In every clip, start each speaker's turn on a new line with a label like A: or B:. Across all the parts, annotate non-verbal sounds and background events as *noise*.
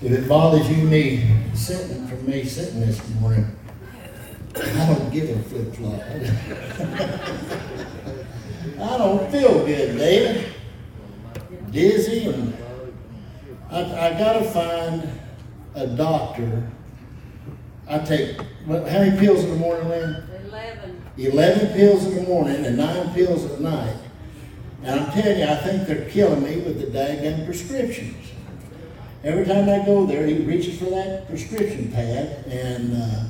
A: If it bothers you, me sitting from me sitting this morning, I don't give a flip flop. *laughs* I don't feel good, David. Dizzy and I, I gotta find a doctor. I take what, how many pills in the morning, Lynn?
B: Eleven.
A: 11 pills in the morning and nine pills at night. And I'm telling you, I think they're killing me with the daggone prescriptions. Every time I go there, he reaches for that prescription pad, and uh,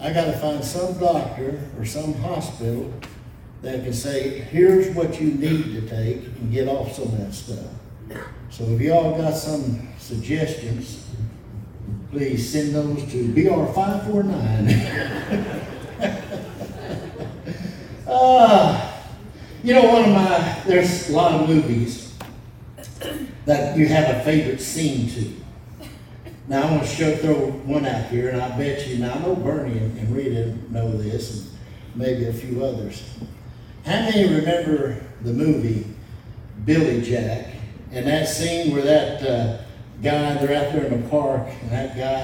A: I got to find some doctor or some hospital that can say, here's what you need to take and get off some of that stuff. So if y'all got some suggestions, please send those to BR549. *laughs* Ah, you know, one of my, there's a lot of movies that you have a favorite scene to. Now, I'm going to show, throw one out here, and I bet you, now I know Bernie and, and Rita know this, and maybe a few others. How many remember the movie Billy Jack and that scene where that uh, guy, they're out there in the park, and that guy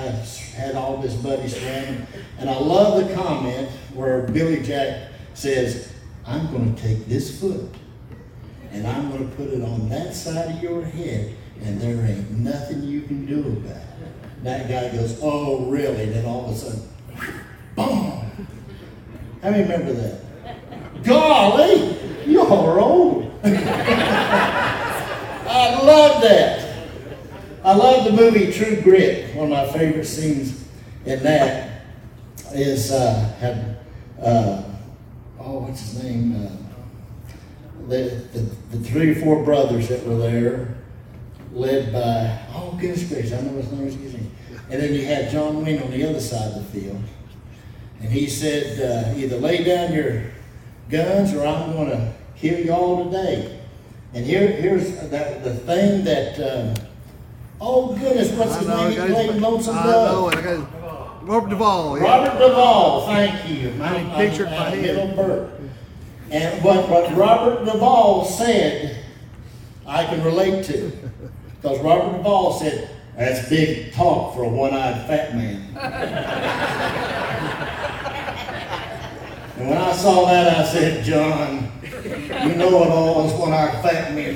A: had all his buddies swimming? And I love the comment where Billy Jack says, I'm going to take this foot and I'm going to put it on that side of your head, and there ain't nothing you can do about it. That guy goes, Oh, really? Then all of a sudden, boom! How many remember that? Golly, you're old. *laughs* I love that. I love the movie True Grit. One of my favorite scenes in that is uh, had, uh, oh, what's his name? Uh, the, the, the three or four brothers that were there, led by, oh, goodness gracious, I know his name is. And then you had John Wayne on the other side of the field. And he said, uh, either lay down your guns or I'm going to kill you all today. And here, here's that, the thing that, um, oh goodness, what's his name? He played Lonesome Dove.
C: and I got Robert Duvall. Yeah.
A: Robert Duvall, thank you. My,
C: I pictured
A: my,
C: my head.
A: middle birth. And what, what Robert Duvall said, I can relate to. Because Robert Duvall said, that's big talk for a one-eyed fat man. and when I saw that, I said, John, you know it all is one-eyed fat men.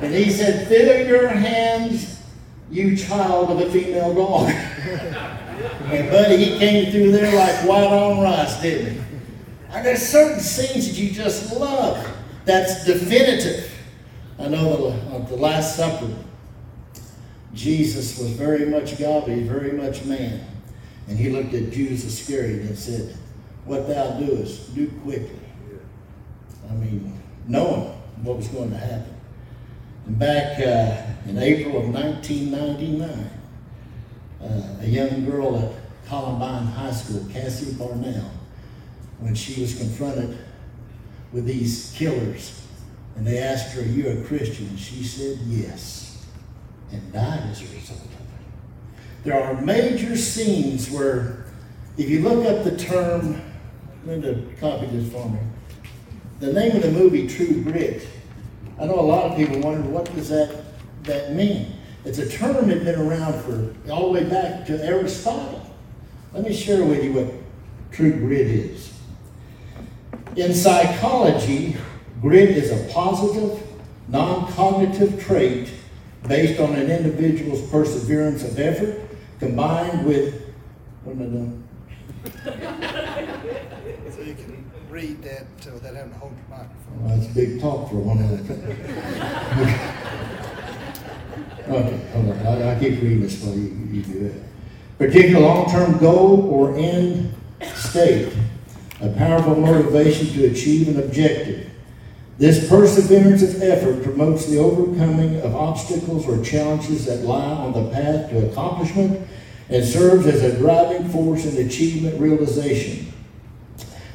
A: and he said, fill your hands, you child of a female dog. And buddy, he came through there like white on rice, didn't he? And there's certain scenes that you just love. That's definitive. I know at the Last Supper, Jesus was very much God, but very much man. And he looked at Judas Iscariot and said, What thou doest, do quickly. I mean, knowing what was going to happen. And back uh, in April of 1999, uh, a young girl at Columbine High School, Cassie Bernall, when she was confronted with these killers, and they asked her, Are you a Christian? She said, Yes, and died as a result of it. There are major scenes where, if you look up the term, Linda, copy this for me. The name of the movie, True Grit. I know a lot of people wonder what does that that mean. It's a term that's been around for all the way back to Aristotle. Let me share with you what true grit is. In psychology, grit is a positive, non-cognitive trait based on an individual's perseverance of effort combined with what am I doing? *laughs*
C: So you can read that uh, without having to hold your microphone.
A: Well, that's big talk for one of *laughs* okay, hold on. I, I keep reading this while you, you do it. Particular long-term goal or end state, a powerful motivation to achieve an objective. This perseverance of effort promotes the overcoming of obstacles or challenges that lie on the path to accomplishment and serves as a driving force in achievement realization.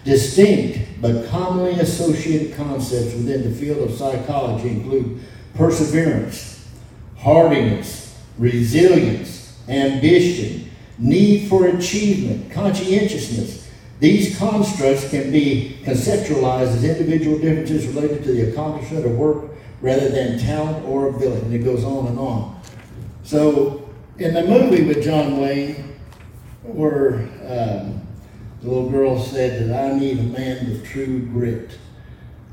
A: Distinct but commonly associated concepts within the field of psychology include perseverance, hardiness, resilience, ambition, need for achievement, conscientiousness. These constructs can be conceptualized as individual differences related to the accomplishment of work rather than talent or ability. And it goes on and on. So, in the movie with John Wayne, where um, the little girl said that I need a man with true grit,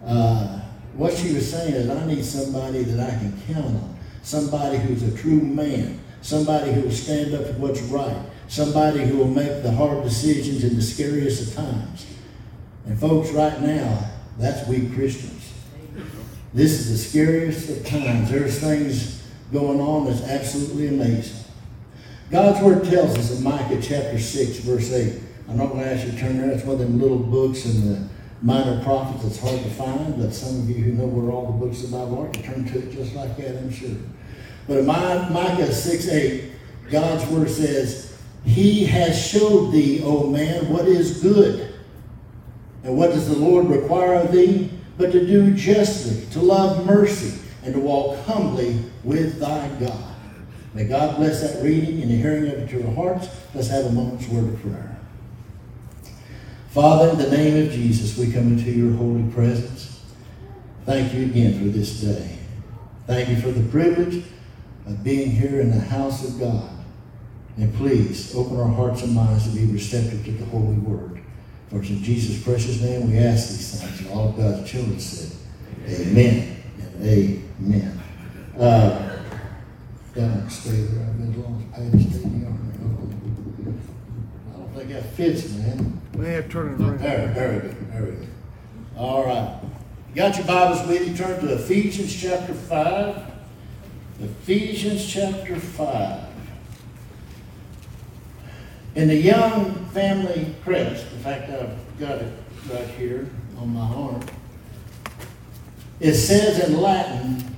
A: uh, what she was saying is, I need somebody that I can count on, somebody who's a true man, somebody who will stand up for what's right, somebody who will make the hard decisions in the scariest of times. And, folks, right now, that's we Christians. This is the scariest of times. There's things going on that's absolutely amazing. God's Word tells us in Micah chapter 6, verse 8. I'm not going to ask you to turn there. It's one of them little books in the minor prophets that's hard to find, but some of you who know where all the books of the Bible are can turn to it just like that, I'm sure. But in Micah 6, 8, God's Word says, He has showed thee, O man, what is good. And what does the Lord require of thee? But to do justly, to love mercy, and to walk humbly with thy God. May God bless that reading and the hearing of it to our hearts. Let's have a moment's word of prayer. Father, in the name of Jesus, we come into your holy presence. Thank you again for this day. Thank you for the privilege of being here in the house of God. And please open our hearts and minds to be receptive to the holy word. For it's in Jesus' precious name we ask these things. And all of God's children said, Amen and amen. Uh, don't stay there. I've been long as Patty stayed in the army. I don't think that fits, man.
C: We have to turn it around.
A: There, go, there we go. All right. You got your Bibles with you? Turn to Ephesians chapter 5. Ephesians chapter 5. In the Young Family Crest, in fact, I've got it right here on my arm, it says in Latin,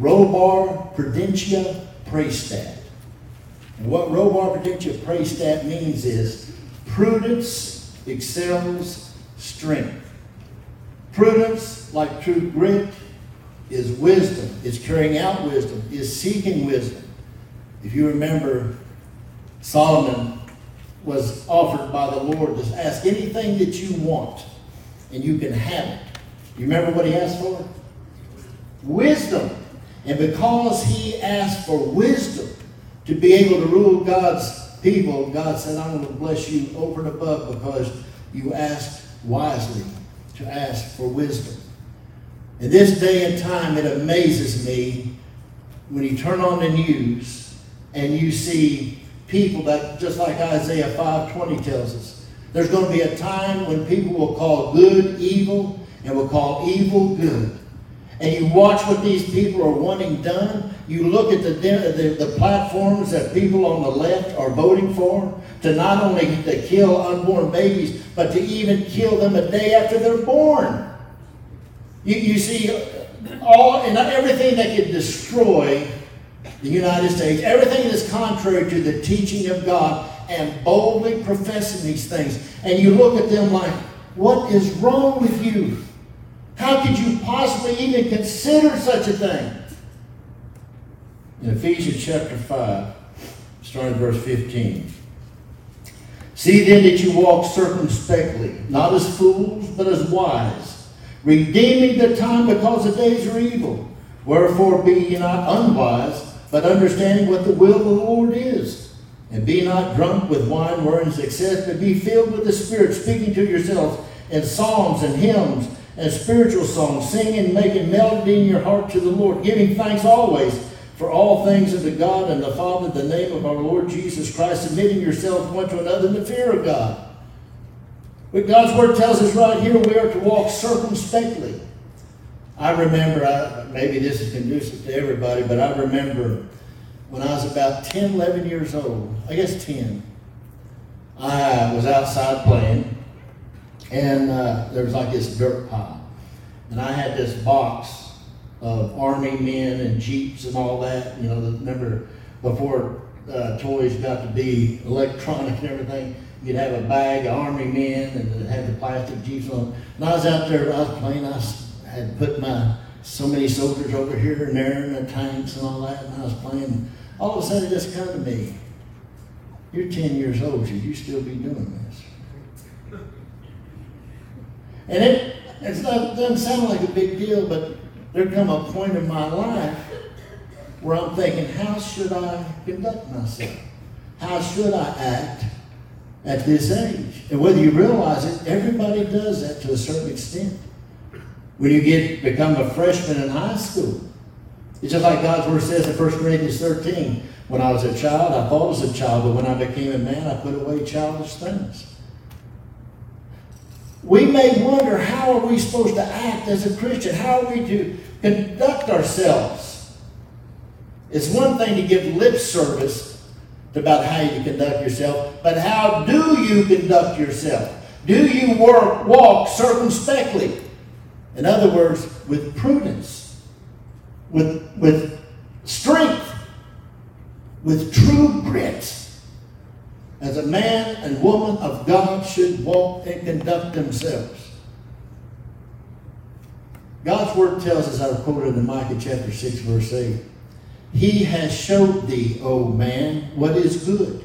A: Robori Prudentia Praestat. And what Robori Prudentia Praestat means is prudence excels strength. Prudence, like true grit, is wisdom, is carrying out wisdom, is seeking wisdom. If you remember, Solomon was offered by the Lord Just ask anything that you want, and you can have it. You remember what he asked for? Wisdom. And because he asked for wisdom to be able to rule God's people, God said, I'm going to bless you over and above because you asked wisely to ask for wisdom. In this day and time, it amazes me when you turn on the news and you see people that, just like Isaiah 5.20 tells us, there's going to be a time when people will call good evil and will call evil good and you watch what these people are wanting done, you look at the, the, the, platforms that people on the left are voting for to not only to kill unborn babies, but to even kill them a day after they're born. You, you see all and everything that could destroy the United States, everything that's contrary to the teaching of God, and boldly professing these things. And you look at them like, what is wrong with you? How could you possibly even consider such a thing? In Ephesians chapter 5, starting verse 15. See then that you walk circumspectly, not as fools, but as wise, redeeming the time because the days are evil. Wherefore be ye not unwise, but understanding what the will of the Lord is. And be not drunk with wine wherein is excess, but be filled with the Spirit, speaking to yourselves in psalms and hymns and spiritual songs, singing, making melody in your heart to the Lord, giving thanks always for all things unto God and the Father in the name of our Lord Jesus Christ, submitting yourselves one to another in the fear of God. But God's word tells us right here we are to walk circumspectly. I remember, I, maybe this is conducive to everybody, but I remember when I was about 10, 11 years old, I guess 10, I was outside playing and uh, there was like this dirt pile. And I had this box of army men and jeeps and all that. You know, remember before uh, toys got to be electronic and everything, you'd have a bag of army men and had the plastic jeeps on. And I was out there, I was playing, I had put my so many soldiers over here and there and the tanks and all that, and I was playing. All of a sudden, it just come to me. You're 10 years old, should you still be doing this? And it not, doesn't sound like a big deal, but there come a point in my life where I'm thinking, how should I conduct myself? How should I act at this age? And whether you realize it, everybody does that to a certain extent. When you get become a freshman in high school, it's just like God's word says in 1 Corinthians 13. When I was a child, I thought as a child, but when I became a man, I put away childish things. We may wonder how are we supposed to act as a Christian? How are we to conduct ourselves? It's one thing to give lip service about how you conduct yourself, but how do you conduct yourself? Do you work, walk circumspectly? In other words, with prudence, with, with strength, with true grit as a man and woman of God should walk and conduct themselves. God's word tells us, I've quoted in Micah chapter 6, verse 8, He has showed thee, O man, what is good.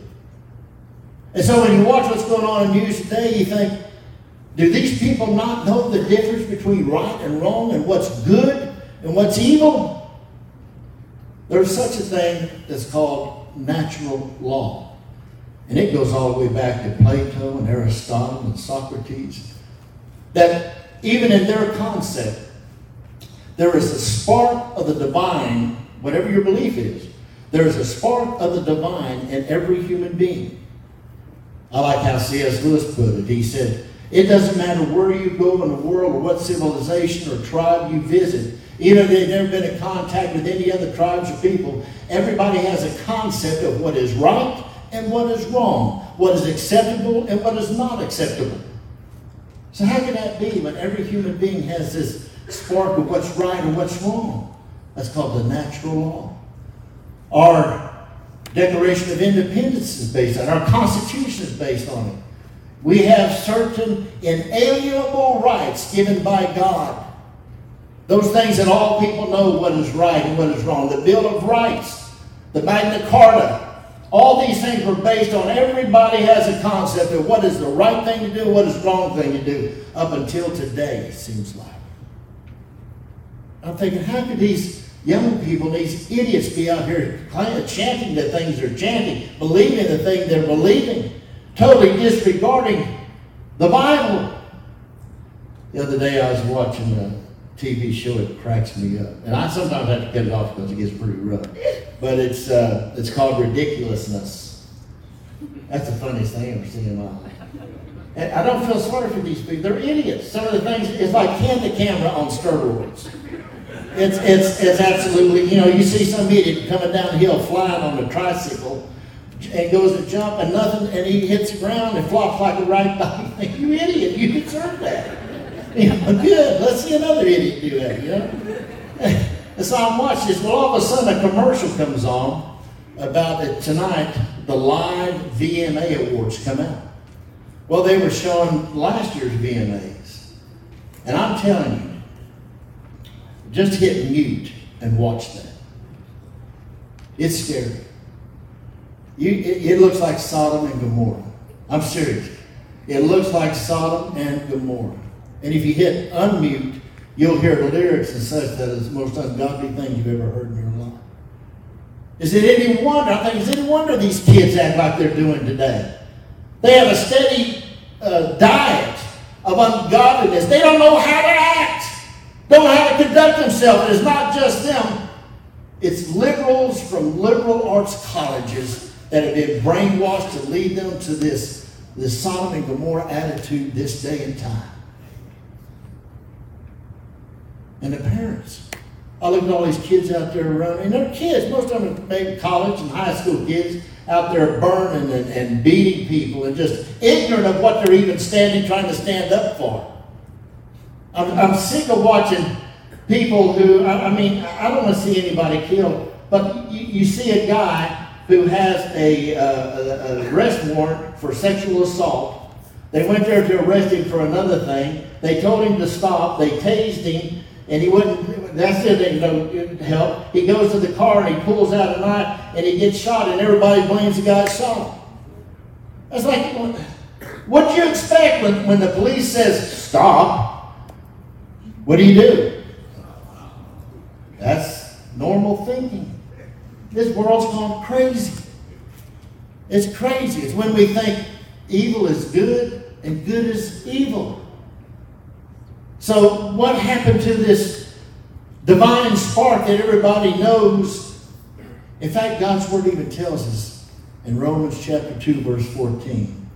A: And so when you watch what's going on in news today, you think, do these people not know the difference between right and wrong and what's good and what's evil? There's such a thing that's called natural law. And it goes all the way back to Plato and Aristotle and Socrates. That even in their concept, there is a spark of the divine, whatever your belief is, there is a spark of the divine in every human being. I like how C.S. Lewis put it. He said, It doesn't matter where you go in the world or what civilization or tribe you visit, even if they've never been in contact with any other tribes or people, everybody has a concept of what is right and what is wrong, what is acceptable and what is not acceptable. So, how can that be when every human being has this spark of what's right and what's wrong? That's called the natural law. Our Declaration of Independence is based on it, our Constitution is based on it. We have certain inalienable rights given by God. Those things that all people know what is right and what is wrong. The Bill of Rights, the Magna Carta, all these things were based on everybody has a concept of what is the right thing to do, what is the wrong thing to do, up until today, it seems like. I'm thinking, how could these young people, these idiots, be out here chanting the things they're chanting, believing the thing they're believing, totally disregarding the Bible? The other day I was watching a TV show, it cracks me up. And I sometimes have to cut it off because it gets pretty rough. But it's, uh, it's called Ridiculousness. That's the funniest thing I've ever seen in my life. And I don't feel sorry for these people. They're idiots. Some of the things, it's like the camera on steroids. It's, it's, it's absolutely, you know, you see some idiot coming down the hill flying on a tricycle and goes to jump and nothing, and he hits the ground and flops like a right *laughs* body. You idiot, you deserve that. *laughs* Good, let's see another idiot do that, you know? *laughs* And so I'm watching this. Well, all of a sudden, a commercial comes on about it tonight. The live VMA awards come out. Well, they were showing last year's VMAs, and I'm telling you, just hit mute and watch that. It's scary. You, it, it looks like Sodom and Gomorrah. I'm serious. It looks like Sodom and Gomorrah. And if you hit unmute, you'll hear the lyrics and such that is the most ungodly thing you've ever heard in your life. Is it any wonder? I think it's any wonder these kids act like they're doing today. They have a steady uh, diet of ungodliness. They don't know how to act, don't know how to conduct themselves. It's not just them. It's liberals from liberal arts colleges that have been brainwashed to lead them to this, this Sodom and Gomorrah attitude this day and time. and the parents. I look at all these kids out there running, they're kids. Most of them are maybe college and high school kids out there burning and, and beating people and just ignorant of what they're even standing, trying to stand up for. I'm, I'm sick of watching people who, I, I mean, I don't want to see anybody killed, but you, you see a guy who has a, uh, a, arrest warrant for sexual assault. They went there to arrest him for another thing. They told him to stop. They tased him and he wouldn't, that still didn't no help. He goes to the car and he pulls out a knife and he gets shot and everybody blames the guy that shot him. That's like, what do you expect when, when the police says, stop? What do you do? That's normal thinking. This world's gone crazy. It's crazy. It's when we think evil is good and good is evil. So, what happened to this divine spark that everybody knows? In fact, God's Word even tells us in Romans chapter 2, verse 14.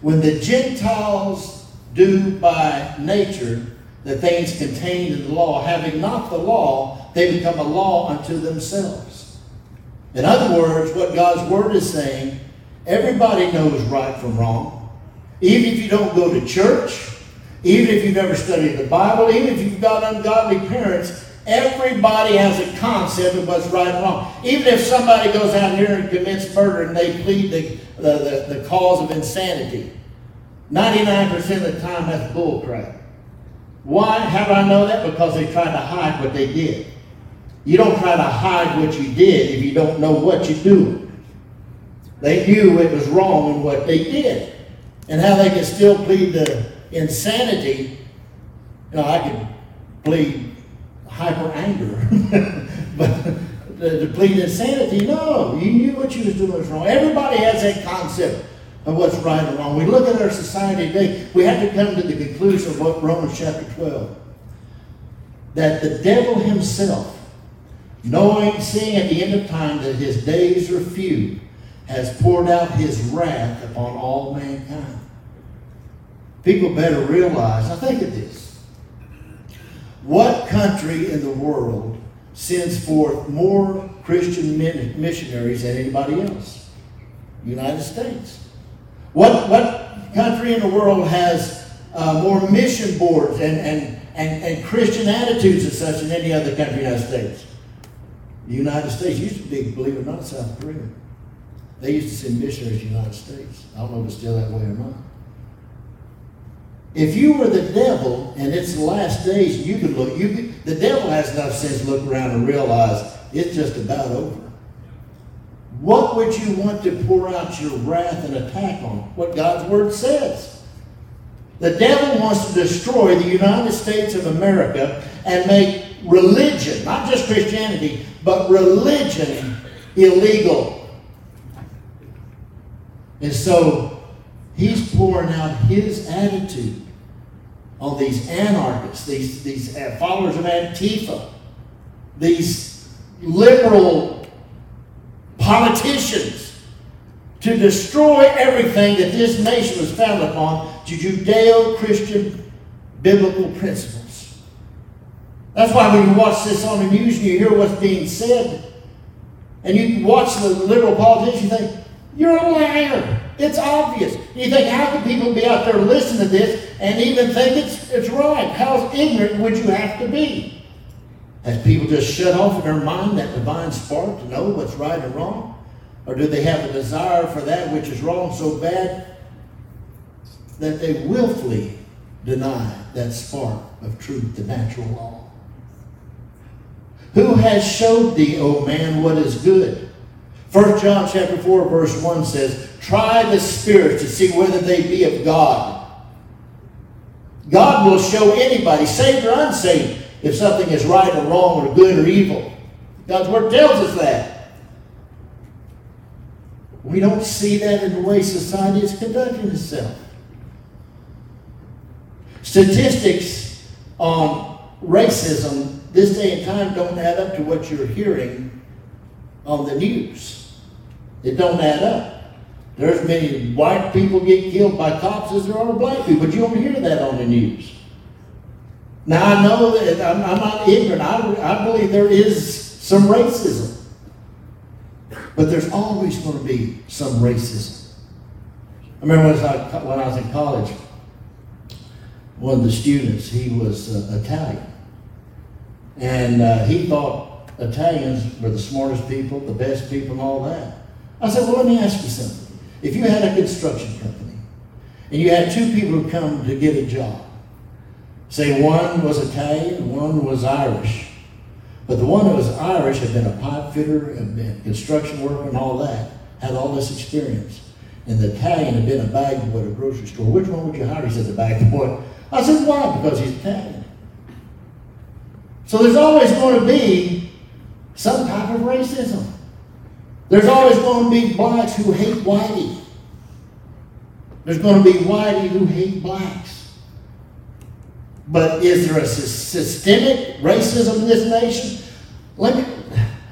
A: When the Gentiles do by nature the things contained in the law, having not the law, they become a law unto themselves. In other words, what God's Word is saying, everybody knows right from wrong. Even if you don't go to church, even if you've never studied the Bible, even if you've got ungodly parents, everybody has a concept of what's right and wrong. Even if somebody goes out here and commits murder and they plead the, the, the, the cause of insanity, 99% of the time that's bullcrap. Why? How do I know that? Because they tried to hide what they did. You don't try to hide what you did if you don't know what you're doing. They knew it was wrong in what they did. And how they could still plead the insanity. You know, I could plead hyper anger. *laughs* but to plead insanity, no. You knew what you was doing was wrong. Everybody has that concept of what's right and wrong. We look at our society today, we have to come to the conclusion of what Romans chapter 12. That the devil himself, knowing, seeing at the end of time that his days are few, has poured out his wrath upon all mankind. People better realize, I think of this. What country in the world sends forth more Christian missionaries than anybody else? United States. What, what country in the world has uh, more mission boards and, and, and, and Christian attitudes and such than any other country in the United States? The United States used to be, believe it or not, South Korea. They used to send missionaries to the United States. I don't know if it's still that way or not. If you were the devil and it's the last days, you could look, you the devil has enough sense to look around and realize it's just about over. What would you want to pour out your wrath and attack on? What God's Word says. The devil wants to destroy the United States of America and make religion, not just Christianity, but religion illegal. And so he's pouring out his attitude on these anarchists, these, these followers of Antifa, these liberal politicians to destroy everything that this nation was founded upon to Judeo Christian biblical principles. That's why when you watch this on the news and you hear what's being said, and you watch the liberal politicians, you think, you're a liar. It's obvious. You think, how can people be out there listening to this and even think it's, it's right? How ignorant would you have to be? Has people just shut off in their mind that divine spark to know what's right and wrong? Or do they have a desire for that which is wrong so bad that they willfully deny that spark of truth, the natural law? Who has showed thee, O man, what is good? 1 John chapter 4, verse 1 says, Try the spirits to see whether they be of God. God will show anybody, saved or unsaved, if something is right or wrong or good or evil. God's Word tells us that. We don't see that in the way society is conducting itself. Statistics on racism this day and time don't add up to what you're hearing on the news. It don't add up. There's many white people get killed by cops as there are black people, but you don't hear that on the news. Now, I know that I'm, I'm not ignorant. I, I believe there is some racism. But there's always going to be some racism. I remember when I, when I was in college, one of the students, he was uh, Italian. And uh, he thought Italians were the smartest people, the best people, and all that. I said, well, let me ask you something. If you had a construction company and you had two people who come to get a job, Say one was Italian, one was Irish. But the one who was Irish had been a pipe fitter, had been construction worker and all that, had all this experience. And the Italian had been a bag boy at a grocery store. Which one would you hire? He said, the bag boy. I said, why? Because he's Italian. So there's always going to be some type of racism. There's always going to be blacks who hate whitey. There's going to be whitey who hate blacks. But is there a systemic racism in this nation? Let me,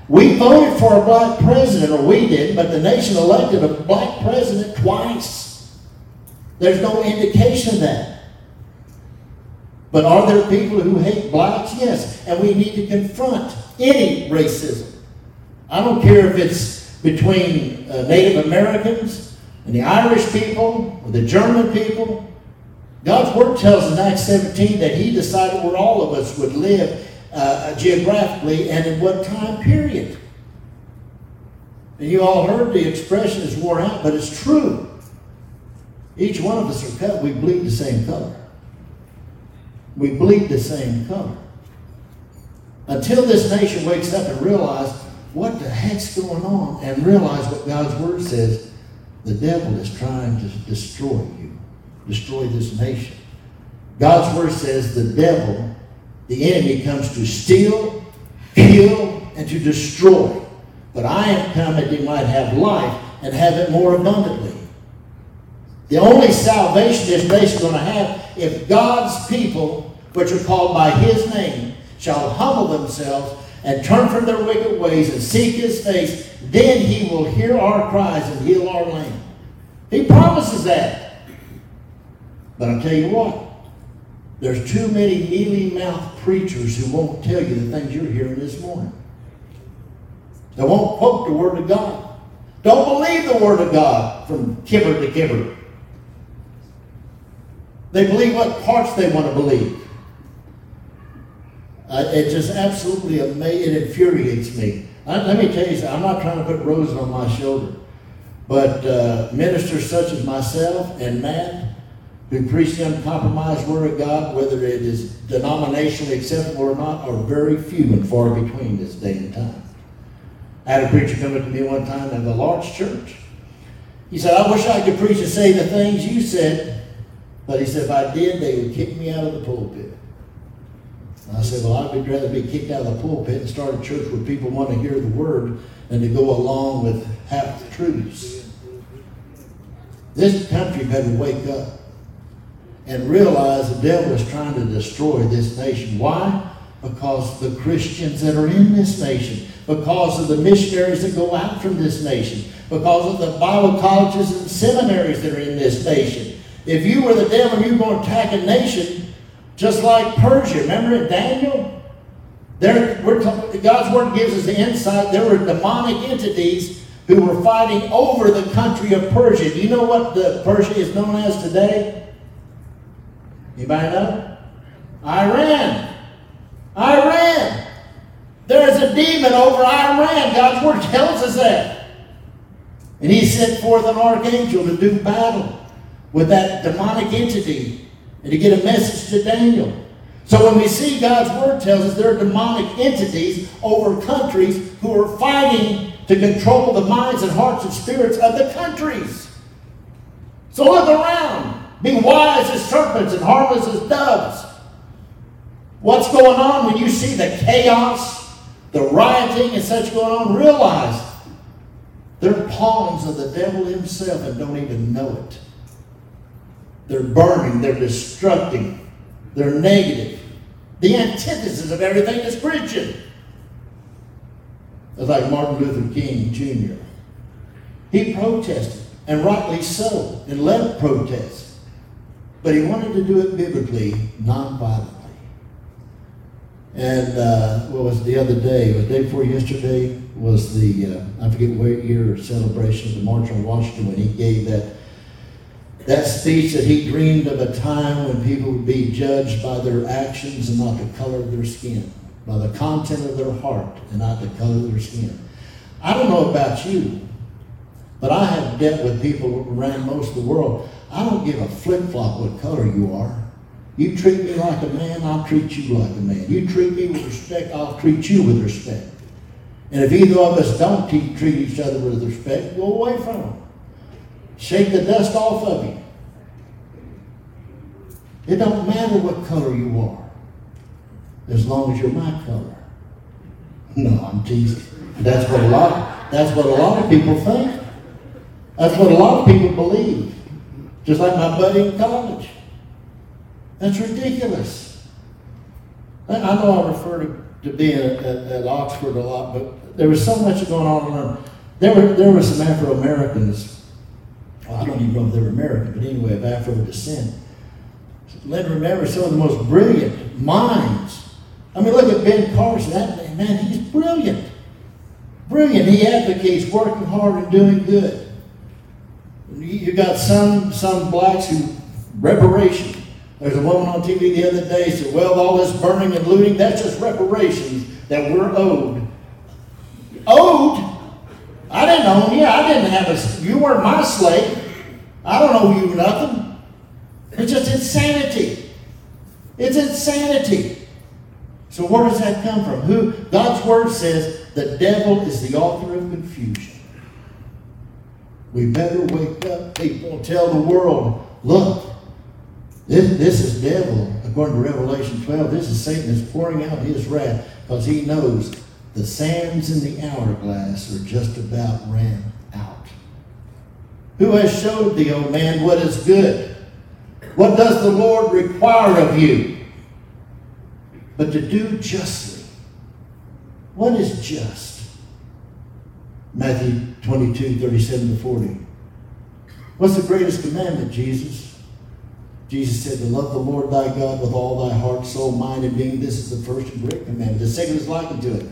A: we voted for a black president, or we did, but the nation elected a black president twice. There's no indication of that. But are there people who hate blacks? Yes. And we need to confront any racism. I don't care if it's between uh, Native Americans and the Irish people or the German people. God's Word tells us in Acts 17 that He decided where all of us would live uh, geographically and in what time period. And you all heard the expression is worn out, but it's true. Each one of us are cut, we bleed the same color. We bleed the same color. Until this nation wakes up and realizes what the heck's going on and realize what God's word says, the devil is trying to destroy you, destroy this nation. God's word says the devil, the enemy, comes to steal, kill, and to destroy. But I am come that you might have life and have it more abundantly. The only salvation this nation is going to have if God's people, which are called by his name, shall humble themselves and turn from their wicked ways and seek his face, then he will hear our cries and heal our land. He promises that. But I'll tell you what, there's too many mealy mouthed preachers who won't tell you the things you're hearing this morning. They won't quote the Word of God. Don't believe the Word of God from kibber to kibber. They believe what parts they want to believe. Uh, it just absolutely. It infuriates me. I, let me tell you something. I'm not trying to put roses on my shoulder. But uh, ministers such as myself and Matt, who preach the uncompromised Word of God, whether it is denominationally acceptable or not, are very few and far between this day and time. I had a preacher come up to me one time in a large church. He said, I wish I could preach and say the things you said, but he said, if I did, they would kick me out of the pulpit. I said, well, I'd be rather be kicked out of the pulpit and start a church where people want to hear the word than to go along with half the truths. This country better wake up and realize the devil is trying to destroy this nation. Why? Because the Christians that are in this nation, because of the missionaries that go out from this nation, because of the Bible colleges and seminaries that are in this nation. If you were the devil, you were going to attack a nation just like Persia. Remember in Daniel? There, we're God's word gives us the insight. There were demonic entities who were fighting over the country of Persia. Do you know what the Persia is known as today? Anybody know? Iran. Iran. There is a demon over Iran. God's word tells us that. And he sent forth an archangel to do battle with that demonic entity and to get a message to Daniel. So when we see God's word tells us there are demonic entities over countries who are fighting to control the minds and hearts and spirits of the countries. So look around. Be wise as serpents and harmless as doves. What's going on when you see the chaos, the rioting and such going on? Realize they're pawns of the devil himself and don't even know it. They're burning, they're destructing, they're negative. The antithesis of everything is Christian. It's like Martin Luther King Jr. He protested, and rightly so, and led protests. But he wanted to do it biblically, non-violently. And uh, what was the other day? The day before yesterday was the, uh, I forget what year celebration of the March on Washington when he gave that that speech that he dreamed of a time when people would be judged by their actions and not the color of their skin, by the content of their heart and not the color of their skin. I don't know about you, but I have dealt with people around most of the world. I don't give a flip flop what color you are. You treat me like a man, I'll treat you like a man. You treat me with respect, I'll treat you with respect. And if either of us don't treat each other with respect, go away from them. Shake the dust off of you. It don't matter what color you are, as long as you're my color. No, I'm teasing. That's what a lot. That's what a lot of people think. That's what a lot of people believe. Just like my buddy in college. That's ridiculous. I know I refer to, to being at, at, at Oxford a lot, but there was so much going on. There were there were some Afro Americans. Well, I don't even know if they were American, but anyway, of Afro descent. Let remember some of the most brilliant minds. I mean, look at Ben Carson. That man, he's brilliant. Brilliant. He advocates working hard and doing good. You got some some blacks who reparation. There's a woman on TV the other day said, "Well, all this burning and looting, that's just reparations that we're owed." Owed? I didn't own you. I didn't have a. You weren't my slave. I don't owe you nothing. It's just insanity. It's insanity. So where does that come from? Who God's word says the devil is the author of confusion. We better wake up, people, and tell the world, look, this, this is devil, according to Revelation 12. This is Satan is pouring out his wrath because he knows the sands in the hourglass are just about ran. Who has showed thee, O man, what is good? What does the Lord require of you? But to do justly. What is just? Matthew 22, 37 to 40. What's the greatest commandment, Jesus? Jesus said to love the Lord thy God with all thy heart, soul, mind, and being. This is the first and great commandment. The second is likened to it.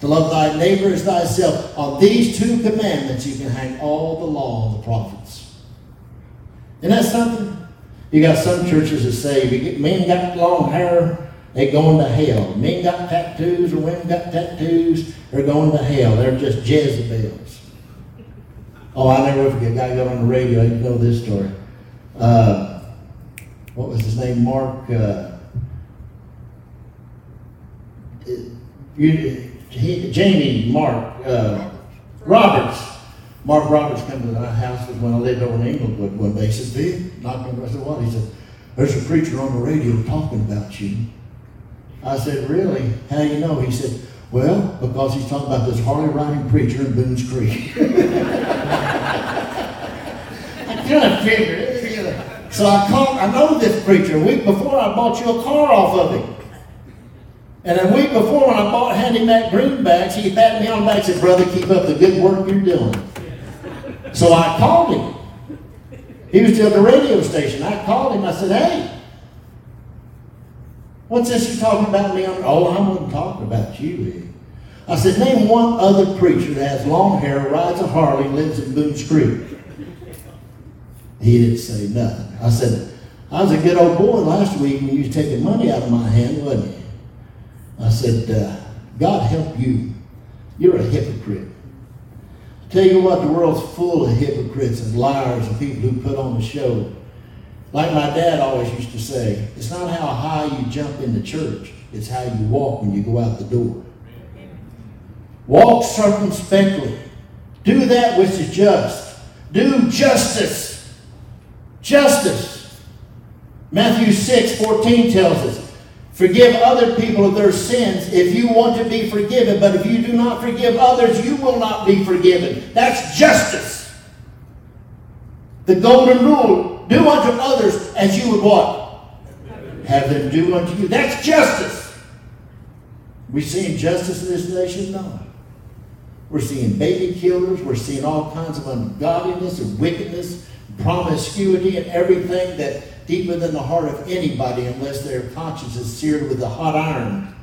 A: To love thy neighbor as thyself. On these two commandments you can hang all the law and the prophets. Isn't that something? You got some churches that say get men got long hair, they going to hell. Men got tattoos or women got tattoos, they're going to hell. They're just Jezebels. Oh, I never forget. Guy got on the radio. You know this story. Uh, what was his name? Mark. Uh, you, he, Jamie Mark uh, Roberts. Mark Roberts came to our house when I lived over in Englewood one day. He "Big, knocked on the door." I said, "What?" He said, "There's a preacher on the radio talking about you." I said, "Really? How do you know?" He said, "Well, because he's talking about this Harley riding preacher in Boone's Creek." *laughs* I kind of figured it. So I called. I know this preacher. A week before, I bought you a car off of him. And a week before, when I bought Handy Mac greenbacks, he patted me on the back and said, Brother, keep up the good work you're doing. So I called him. He was still at the radio station. I called him. I said, Hey, what's this you're talking about me on? Oh, I wasn't talking about you. Ed." I said, Name one other preacher that has long hair, rides a Harley, lives in Boone's Creek. He didn't say nothing. I said, I was a good old boy last week when you was taking money out of my hand, wasn't you? I said, uh, God help you. You're a hypocrite. Tell you what, the world's full of hypocrites and liars and people who put on a show. Like my dad always used to say, it's not how high you jump in the church, it's how you walk when you go out the door. Walk circumspectly. Do that which is just. Do justice. Justice. Matthew 6 14 tells us, Forgive other people of their sins if you want to be forgiven, but if you do not forgive others, you will not be forgiven. That's justice. The golden rule do unto others as you would what? Have them do unto you. That's justice. We seeing justice in this nation? No. We're seeing baby killers. We're seeing all kinds of ungodliness and wickedness, promiscuity, and everything that deeper than the heart of anybody, unless their conscience is seared with a hot iron,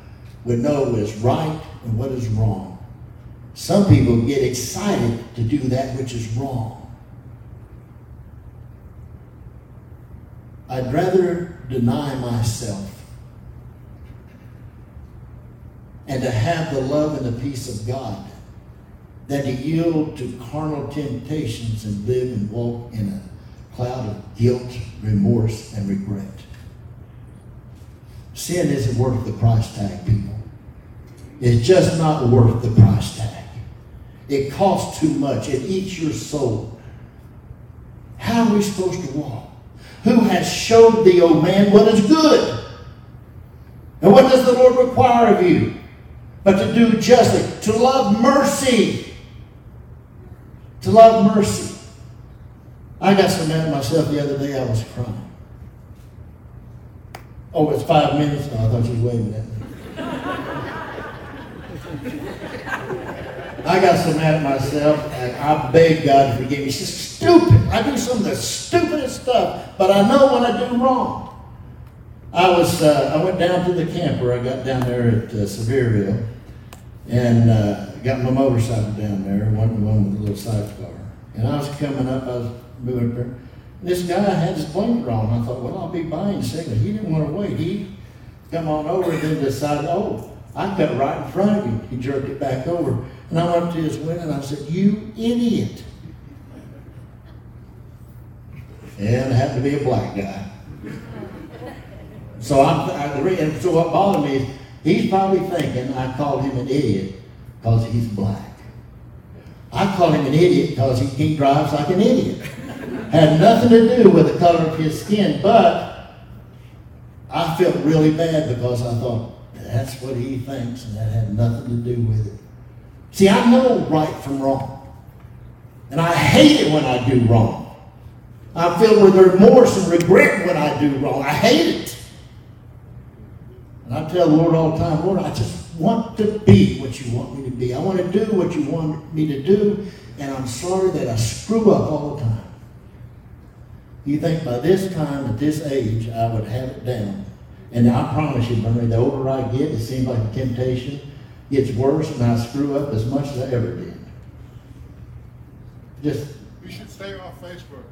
A: would know what is right and what is wrong. Some people get excited to do that which is wrong. I'd rather deny myself and to have the love and the peace of God than to yield to carnal temptations and live and walk in a cloud of guilt, remorse, and regret. Sin isn't worth the price tag, people. It's just not worth the price tag. It costs too much. It eats your soul. How are we supposed to walk? Who has showed thee, O man, what is good? And what does the Lord require of you? But to do justly, to love mercy. to love mercy. I got so mad at myself the other day I was crying. Oh, it's five minutes? now. I thought you was waving at me. I got so mad at myself, and I begged God to forgive me. It's stupid. I do some of the stupidest stuff, but I know when I do wrong. I was, uh, I went down to the camper. I got down there at uh, Sevierville, and uh, got my motorcycle down there, one, one with a little sidecar. And I was coming up, I was up there. This guy had his blinker on. I thought, well, I'll be buying a cigarette. He didn't want to wait. He come on over and then decided, oh, I cut right in front of him. He jerked it back over. And I went up to his window and I said, you idiot. And it happened to be a black guy. So I'm, I, and so what bothered me is he's probably thinking I called him an idiot because he's black. I call him an idiot because he, he drives like an idiot. Had nothing to do with the color of his skin, but I felt really bad because I thought that's what he thinks, and that had nothing to do with it. See, I know right from wrong, and I hate it when I do wrong. I feel with remorse and regret when I do wrong. I hate it. And I tell the Lord all the time, Lord, I just want to be what you want me to be. I want to do what you want me to do, and I'm sorry that I screw up all the time. You think by this time, at this age, I would have it down. And I promise you, Bernie, the older I get, it seems like the temptation gets worse, and I screw up as much as I ever did. Just,
B: You should stay off Facebook.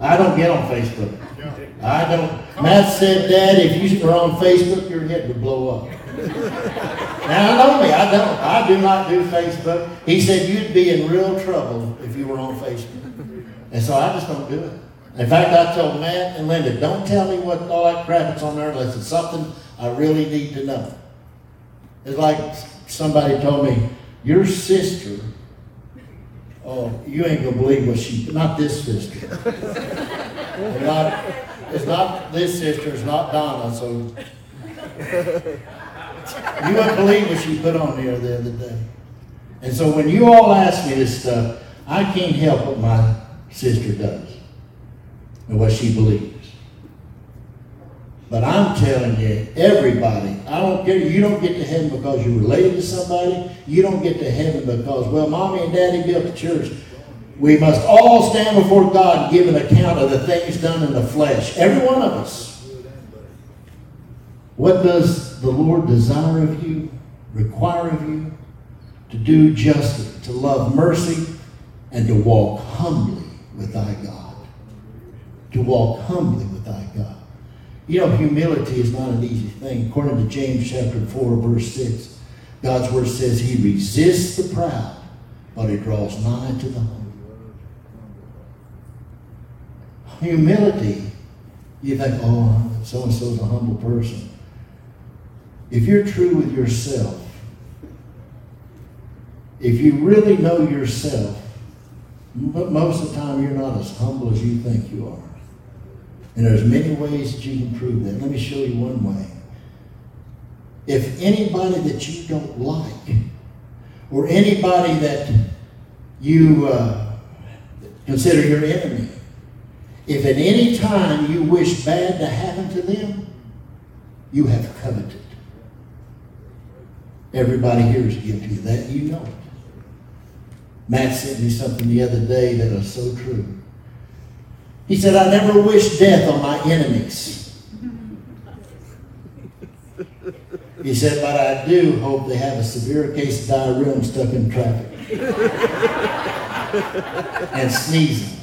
A: I don't get on Facebook.
B: Yeah.
A: I don't. Matt said, Dad, if you were on Facebook, your head would blow up. *laughs* now, I know me. I don't. I do not do Facebook. He said you'd be in real trouble if you were on Facebook. And so I just don't do it. In fact, I told Matt and Linda, don't tell me what all that crap that's on there unless it's something I really need to know. It's like somebody told me, your sister, oh, you ain't gonna believe what she, not this sister. And not, it's not this sister, it's not Donna, so. You wouldn't believe what she put on there the other day. And so when you all ask me this stuff, I can't help what my sister does and what she believes. But I'm telling you, everybody, I don't care, you don't get to heaven because you're related to somebody. You don't get to heaven because, well, mommy and daddy built the church. We must all stand before God and give an account of the things done in the flesh. Every one of us. What does the Lord desire of you, require of you? To do justly, to love mercy, and to walk humbly with thy God. To walk humbly with thy God. You know, humility is not an easy thing. According to James chapter 4, verse 6, God's word says he resists the proud, but he draws nigh to the humble. Humility, you think, oh, so and so's a humble person. If you're true with yourself, if you really know yourself, most of the time you're not as humble as you think you are. And there's many ways that you can prove that. Let me show you one way. If anybody that you don't like, or anybody that you uh, consider your enemy, if at any time you wish bad to happen to them, you have coveted. Everybody here is guilty of that. You know it. Matt sent me something the other day that was so true. He said, I never wish death on my enemies. He said, but I do hope they have a severe case of diarrhea and stuck in traffic. and sneezing.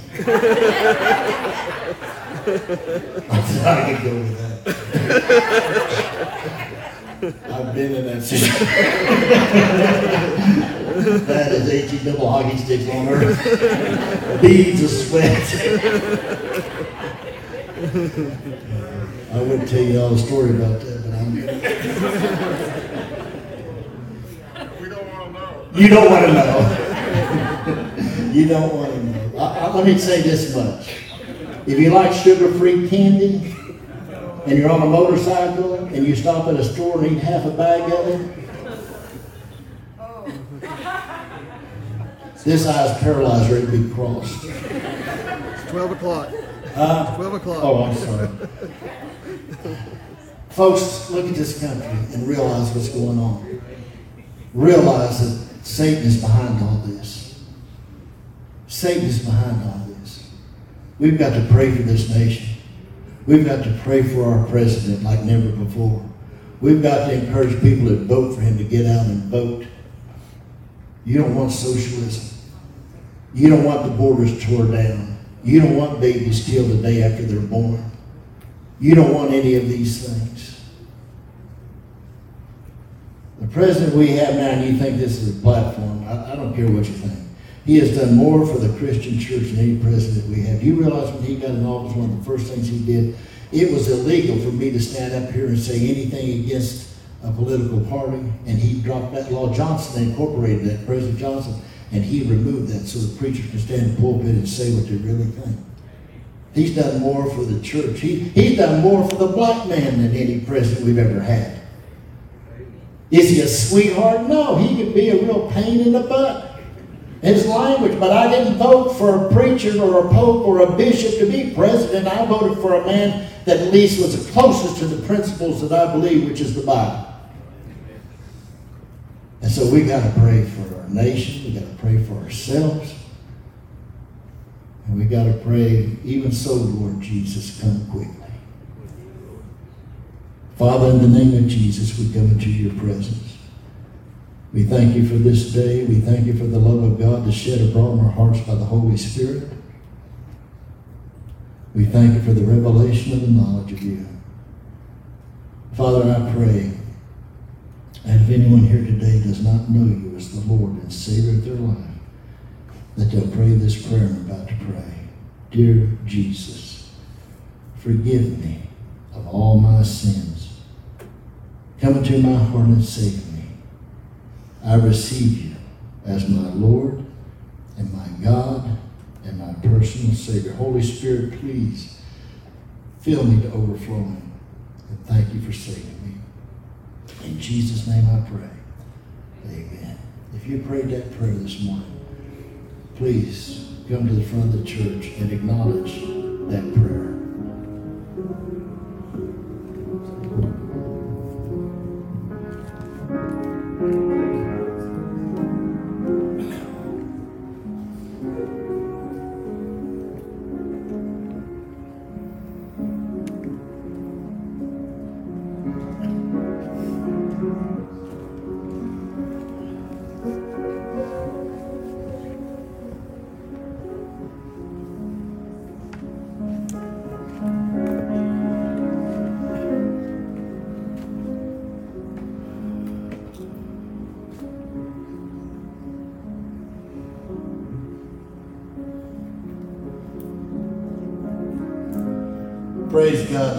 A: I said, I could go with that. I've been in that situation. *laughs* that is 18 double hockey sticks on earth. Beads of sweat. I wouldn't tell you all the story about that, but I'm
B: We don't want to know.
A: You don't want to know. you don't want to know. I, I, let me say this much. If you like sugar-free candy, and you're on a motorcycle, and you stop at a store and eat half a bag of it, This eye is paralyzed, ready to be crossed.
C: It's twelve o'clock.
A: Uh,
C: Twelve o'clock.
A: oh, I'm sorry. Folks, look at this country and realize what's going on. Realize that Satan is behind all this. Satan is behind all this. We've got to pray for this nation. We've got to pray for our president like never before. We've got to encourage people that vote for him to get out and vote. You don't want socialism. You don't want the borders tore down. You don't want babies killed the day after they're born. You don't want any of these things. The president we have now, and you think this is a platform, I, I don't care what you think. He has done more for the Christian church than any president we have. Do you realize when he got in office, one of the first things he did, it was illegal for me to stand up here and say anything against a political party, and he dropped that law. Johnson incorporated that, President Johnson, and he removed that so the preachers can stand in the pulpit and say what they really think. He's done more for the church. He, he's done more for the black man than any president we've ever had. Is he a sweetheart? No, he could be a real pain in the butt. His language, but I didn't vote for a preacher or a pope or a bishop to be president. I voted for a man that at least was the closest to the principles that I believe, which is the Bible. And so we got to pray for our nation. We got to pray for ourselves. And we got to pray, even so, Lord Jesus, come quickly. Father, in the name of Jesus, we come into your presence. We thank you for this day. We thank you for the love of God to shed abroad in our hearts by the Holy Spirit. We thank you for the revelation of the knowledge of you. Father, I pray and if anyone here today does not know you as the Lord and Savior of their life, that they'll pray this prayer I'm about to pray. Dear Jesus, forgive me of all my sins. Come into my heart and save me. I receive you as my Lord and my God and my personal Savior. Holy Spirit, please fill me to overflowing. And thank you for saving me. In Jesus' name I pray. Amen. If you prayed that prayer this morning, please come to the front of the church and acknowledge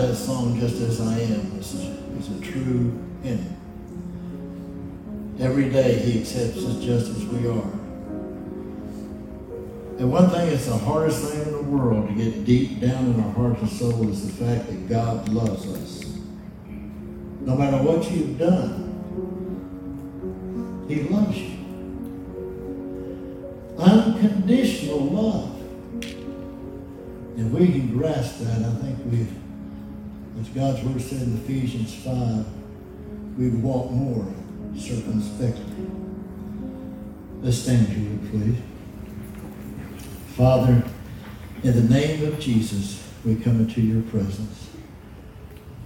A: that song, Just As I Am, is a, is a true hymn. Every day He accepts us just as we are. And one thing that's the hardest thing in the world to get deep down in our heart and soul is the fact that God loves us. No matter what you've done, He loves you. Unconditional love. If we can grasp that, I think we, as God's word said in Ephesians 5, we walk more circumspectly. Let's stand here, please. Father, in the name of Jesus, we come into your presence.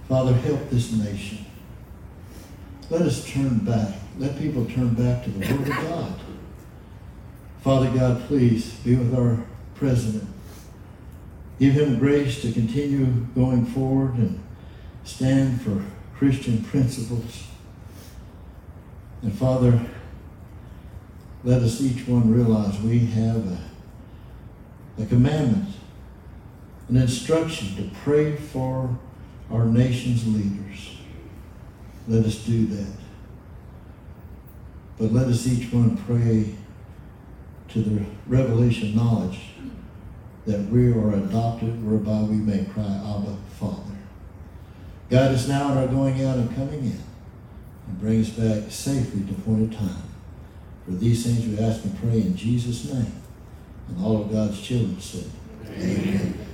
A: Father, help this nation. Let us turn back. Let people turn back to the Word of God. Father God, please be with our president. Give him grace to continue going forward and stand for Christian principles. And Father, let us each one realize we have a, a commandment, an instruction to pray for our nation's leaders. Let us do that. But let us each one pray to the revelation knowledge that we are adopted, whereby we may cry, Abba, Father. God is now in our going out and coming in, and bring us back safely to appointed time. For these things we ask and pray in Jesus' name. And all of God's children said, Amen.